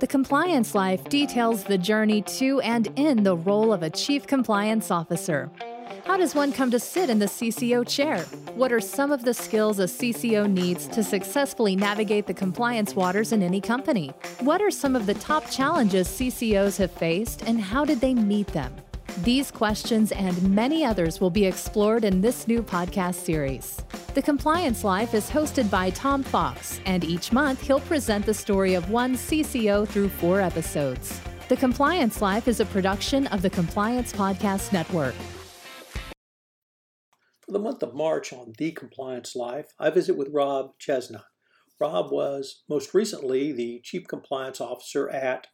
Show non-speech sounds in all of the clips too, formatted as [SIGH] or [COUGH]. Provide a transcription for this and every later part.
The Compliance Life details the journey to and in the role of a Chief Compliance Officer. How does one come to sit in the CCO chair? What are some of the skills a CCO needs to successfully navigate the compliance waters in any company? What are some of the top challenges CCOs have faced and how did they meet them? These questions and many others will be explored in this new podcast series. The Compliance Life is hosted by Tom Fox, and each month he'll present the story of one CCO through four episodes. The Compliance Life is a production of the Compliance Podcast Network. For the month of March on The Compliance Life, I visit with Rob Chesnut. Rob was most recently the Chief Compliance Officer at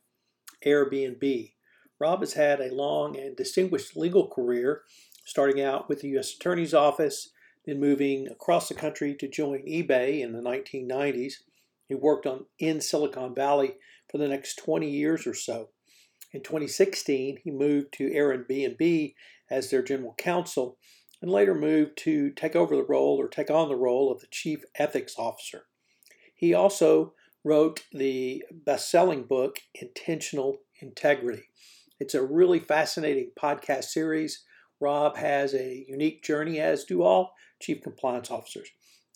Airbnb. Rob has had a long and distinguished legal career, starting out with the U.S. Attorney's Office, then moving across the country to join eBay in the 1990s. He worked on in Silicon Valley for the next 20 years or so. In 2016, he moved to Airbnb as their general counsel and later moved to take over the role or take on the role of the chief ethics officer. He also wrote the best selling book, Intentional Integrity. It's a really fascinating podcast series. Rob has a unique journey, as do all chief compliance officers.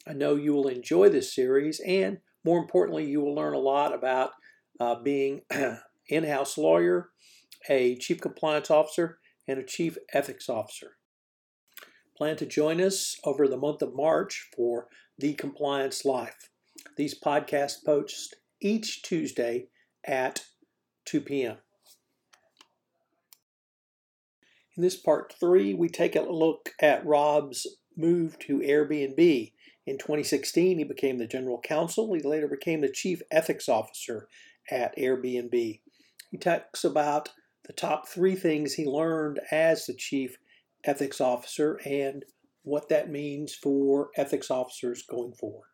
I know you will enjoy this series, and more importantly, you will learn a lot about uh, being [CLEARS THROAT] in house lawyer, a chief compliance officer, and a chief ethics officer. Plan to join us over the month of March for The Compliance Life. These podcasts post each Tuesday at 2 p.m. In this part three, we take a look at Rob's move to Airbnb. In 2016, he became the general counsel. He later became the chief ethics officer at Airbnb. He talks about the top three things he learned as the chief ethics officer and what that means for ethics officers going forward.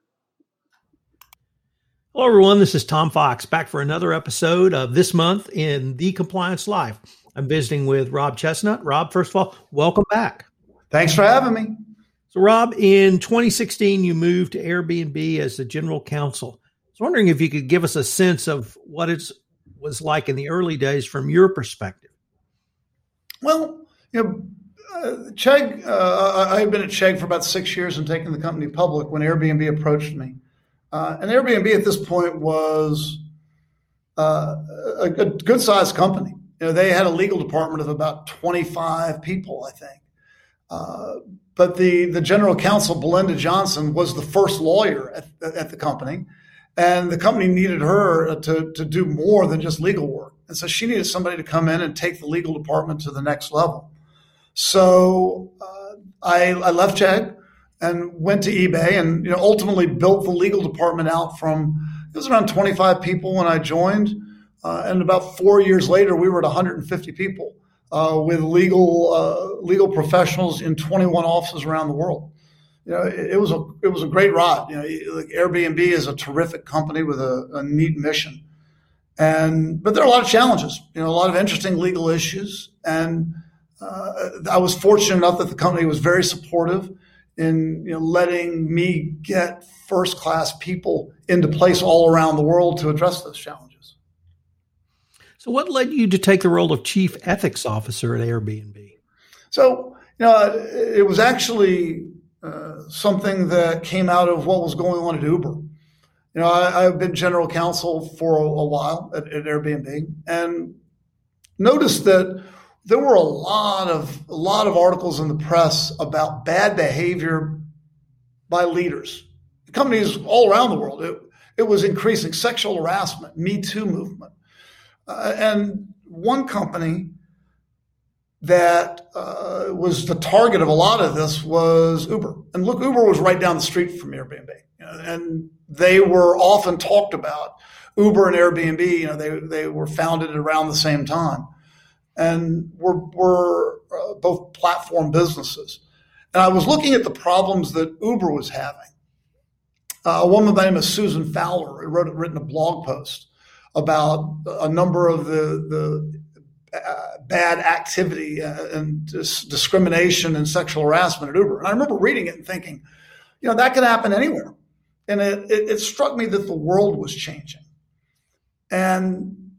Hello, everyone. This is Tom Fox back for another episode of this month in The Compliance Life. I'm visiting with Rob Chesnut. Rob, first of all, welcome back. Thanks for having me. So, Rob, in 2016, you moved to Airbnb as the general counsel. I was wondering if you could give us a sense of what it was like in the early days from your perspective. Well, you know, uh, Chegg, uh, I had been at Chegg for about six years and taking the company public when Airbnb approached me. Uh, and Airbnb at this point was uh, a, a good sized company you know, they had a legal department of about 25 people, I think. Uh, but the, the general counsel, Belinda Johnson, was the first lawyer at, at the company. And the company needed her to, to do more than just legal work. And so she needed somebody to come in and take the legal department to the next level. So uh, I, I left Chegg and went to eBay and you know, ultimately built the legal department out from, it was around 25 people when I joined uh, and about four years later, we were at 150 people uh, with legal uh, legal professionals in 21 offices around the world. You know, it, it was a it was a great ride. You know, like Airbnb is a terrific company with a, a neat mission, and but there are a lot of challenges. You know, a lot of interesting legal issues, and uh, I was fortunate enough that the company was very supportive in you know, letting me get first class people into place all around the world to address those challenges. So, what led you to take the role of chief ethics officer at Airbnb? So, you know, it was actually uh, something that came out of what was going on at Uber. You know, I, have been general counsel for a, a while at, at Airbnb, and noticed that there were a lot of a lot of articles in the press about bad behavior by leaders, companies all around the world. It, it was increasing sexual harassment, Me Too movement. Uh, and one company that uh, was the target of a lot of this was Uber. And look, Uber was right down the street from Airbnb, you know, and they were often talked about. Uber and Airbnb, you know, they they were founded around the same time, and were were uh, both platform businesses. And I was looking at the problems that Uber was having. Uh, a woman by the name of Susan Fowler wrote written a blog post about a number of the, the uh, bad activity uh, and dis- discrimination and sexual harassment at Uber. And I remember reading it and thinking, you know, that could happen anywhere. And it, it, it struck me that the world was changing. And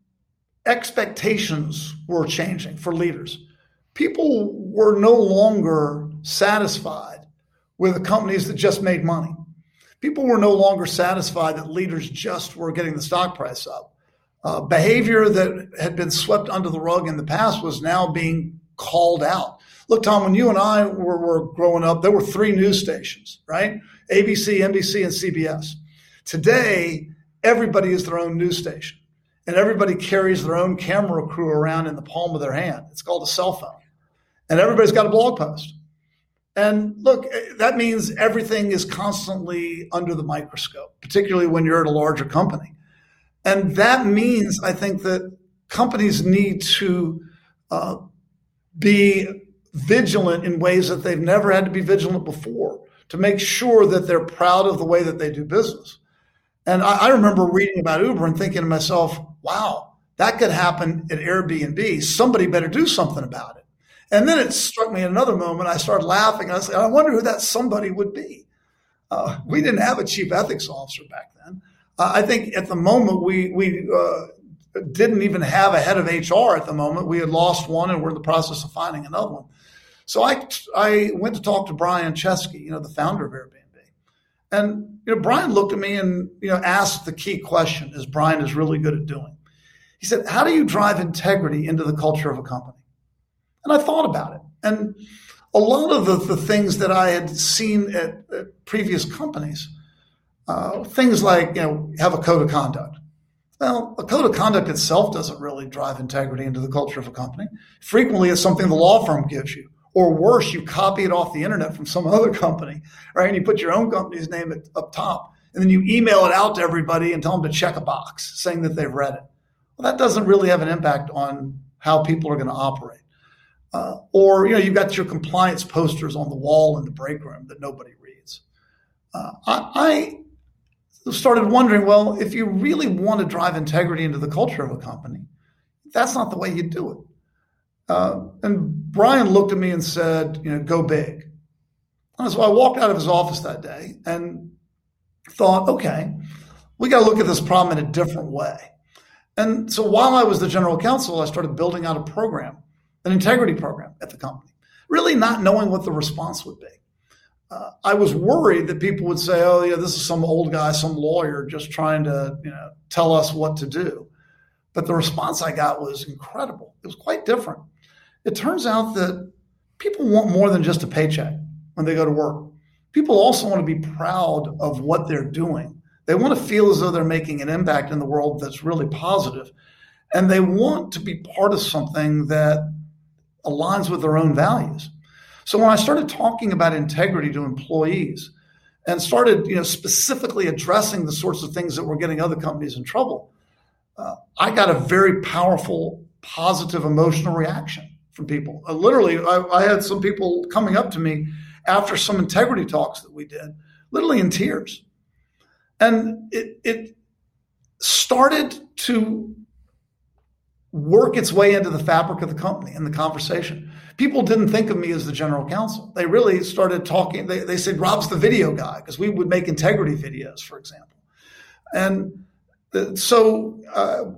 expectations were changing for leaders. People were no longer satisfied with the companies that just made money. People were no longer satisfied that leaders just were getting the stock price up. Uh, behavior that had been swept under the rug in the past was now being called out. Look, Tom, when you and I were, were growing up, there were three news stations, right? ABC, NBC, and CBS. Today, everybody is their own news station, and everybody carries their own camera crew around in the palm of their hand. It's called a cell phone. And everybody's got a blog post. And look, that means everything is constantly under the microscope, particularly when you're at a larger company. And that means, I think, that companies need to uh, be vigilant in ways that they've never had to be vigilant before to make sure that they're proud of the way that they do business. And I, I remember reading about Uber and thinking to myself, wow, that could happen at Airbnb. Somebody better do something about it. And then it struck me in another moment. I started laughing. I said, I wonder who that somebody would be. Uh, we didn't have a chief ethics officer back then. I think at the moment we we uh, didn't even have a head of HR at the moment. We had lost one, and we're in the process of finding another one. So I I went to talk to Brian Chesky, you know, the founder of Airbnb, and you know Brian looked at me and you know asked the key question, as Brian is really good at doing. He said, "How do you drive integrity into the culture of a company?" And I thought about it, and a lot of the, the things that I had seen at, at previous companies uh, things like, you know, have a code of conduct. Well, a code of conduct itself doesn't really drive integrity into the culture of a company. Frequently, it's something the law firm gives you. Or worse, you copy it off the internet from some [LAUGHS] other company, right? And you put your own company's name at, up top. And then you email it out to everybody and tell them to check a box saying that they've read it. Well, that doesn't really have an impact on how people are going to operate. Uh, or, you know, you've got your compliance posters on the wall in the break room that nobody reads. Uh, I, started wondering well, if you really want to drive integrity into the culture of a company, that's not the way you do it. Uh, and Brian looked at me and said, you know, go big. And so I walked out of his office that day and thought, okay, we got to look at this problem in a different way. And so while I was the general counsel, I started building out a program, an integrity program at the company, really not knowing what the response would be uh, I was worried that people would say, "Oh, yeah, this is some old guy, some lawyer, just trying to, you know, tell us what to do." But the response I got was incredible. It was quite different. It turns out that people want more than just a paycheck when they go to work. People also want to be proud of what they're doing. They want to feel as though they're making an impact in the world that's really positive, and they want to be part of something that aligns with their own values. So when I started talking about integrity to employees and started, you know, specifically addressing the sorts of things that were getting other companies in trouble, uh, I got a very powerful, positive emotional reaction from people. Uh, literally, I, I had some people coming up to me after some integrity talks that we did, literally in tears. And it, it started to work its way into the fabric of the company and the conversation people didn't think of me as the general counsel. They really started talking. They, they said, Rob's the video guy, because we would make integrity videos, for example. And so, uh,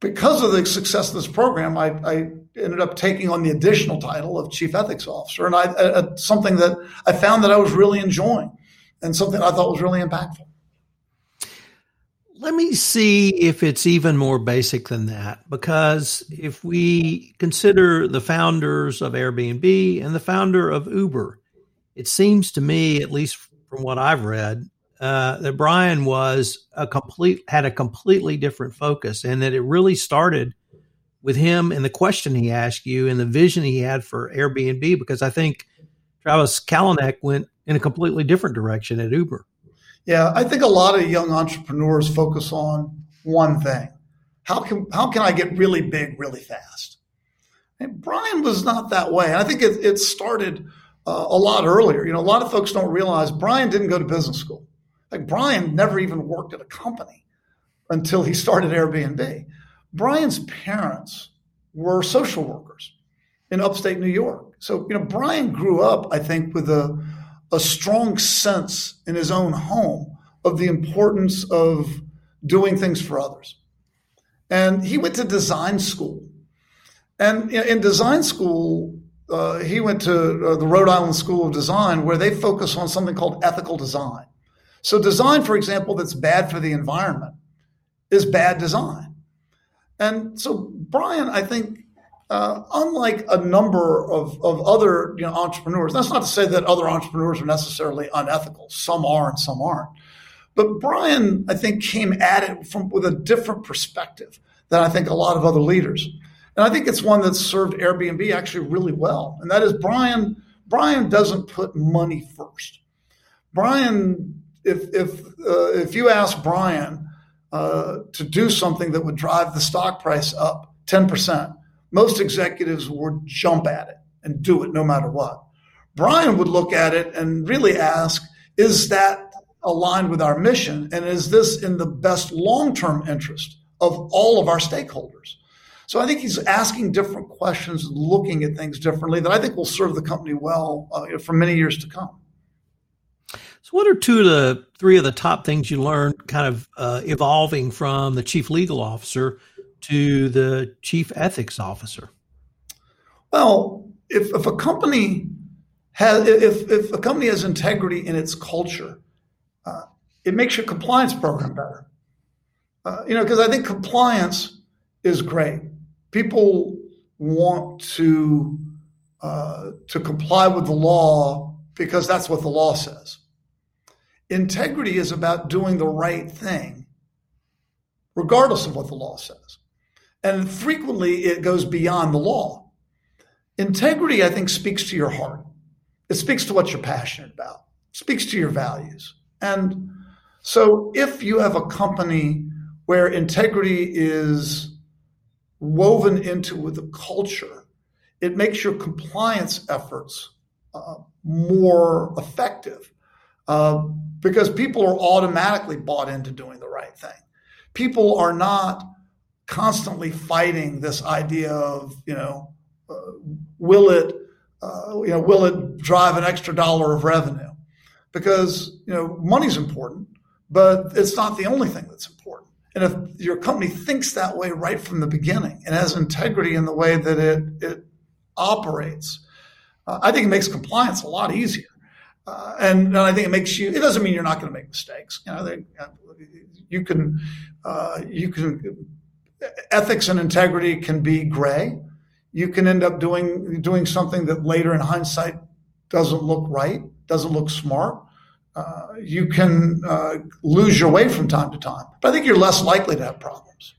because of the success of this program, I, I, ended up taking on the additional title of chief ethics officer, and I, uh, something that I found that I was really enjoying, and something I thought was really impactful. Let me see if it's even more basic than that. Because if we consider the founders of Airbnb and the founder of Uber, it seems to me, at least from what I've read, uh, that Brian was a complete had a completely different focus, and that it really started with him and the question he asked you and the vision he had for Airbnb. Because I think Travis Kalanick went in a completely different direction at Uber. Yeah, I think a lot of young entrepreneurs focus on one thing. How can how can I get really big really fast? And Brian was not that way. I think it, it started uh, a lot earlier. You know, a lot of folks don't realize Brian didn't go to business school. Like Brian never even worked at a company until he started Airbnb. Brian's parents were social workers in upstate New York. So, you know, Brian grew up, I think, with a a strong sense in his own home of the importance of doing things for others. And he went to design school. And in design school, uh, he went to uh, the Rhode Island School of Design, where they focus on something called ethical design. So, design, for example, that's bad for the environment is bad design. And so, Brian, I think, uh, unlike a number of, of other you know, entrepreneurs, that's not to say that other entrepreneurs are necessarily unethical. Some are and some aren't. But Brian, I think, came at it from with a different perspective than I think a lot of other leaders. And I think it's one that's served Airbnb actually really well. And that is Brian, Brian doesn't put money first. Brian, if if uh, if you ask Brian uh, to do something that would drive the stock price up 10%, most executives would jump at it and do it no matter what. Brian would look at it and really ask, is that aligned with our mission? And is this in the best long term interest of all of our stakeholders? So I think he's asking different questions, and looking at things differently that I think will serve the company well uh, for many years to come. So, what are two of the three of the top things you learned kind of uh, evolving from the chief legal officer to the chief ethics officer? Well, if, if a company has if, if a company has integrity in its culture, uh, it makes your compliance program better. Uh, you know, because I think compliance is great people want to uh, to comply with the law because that's what the law says. Integrity is about doing the right thing, regardless of what the law says. And frequently it goes beyond the law. Integrity, I think, speaks to your heart. It speaks to what you're passionate about, it speaks to your values. And so if you have a company where integrity is woven into the culture, it makes your compliance efforts uh, more effective uh, because people are automatically bought into doing the right thing. People are not constantly fighting this idea of, you know, uh, will it, uh, you know, will it drive an extra dollar of revenue? Because, you know, money's important, but it's not the only thing that's important. And if your company thinks that way right from the beginning and has integrity in the way that it, it operates, uh, I think it makes compliance a lot easier. Uh, and, and, I think it makes you, it doesn't mean you're not going to make mistakes. You know, they, you can, uh, you can, ethics and integrity can be gray. You can end up doing, doing something that later in hindsight doesn't look right, doesn't look smart uh, you can uh, lose your way from time to time. But I think you're less likely to have problems.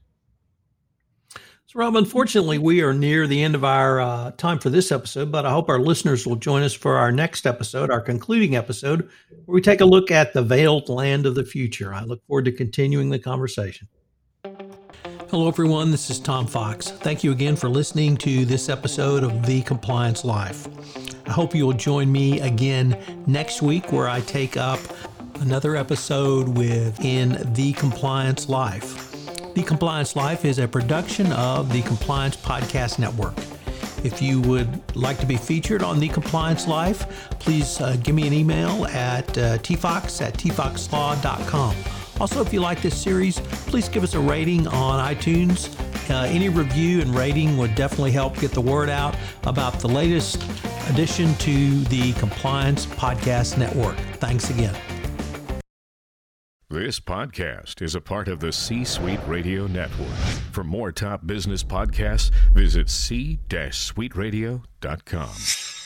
So, Rob, unfortunately, we are near the end of our uh, time for this episode, but I hope our listeners will join us for our next episode, our concluding episode, where we take a look at the veiled land of the future. I look forward to continuing the conversation. Hello, everyone. This is Tom Fox. Thank you again for listening to this episode of The Compliance Life. I hope you'll join me again next week where I take up another episode with In the Compliance Life. The Compliance Life is a production of the Compliance Podcast Network. If you would like to be featured on The Compliance Life, please uh, give me an email at uh, tfox at tfoxlaw.com. Also, if you like this series, please give us a rating on iTunes. Uh, any review and rating would definitely help get the word out about the latest addition to the Compliance Podcast Network. Thanks again. This podcast is a part of the C Suite Radio Network. For more top business podcasts, visit c-suiteradio.com.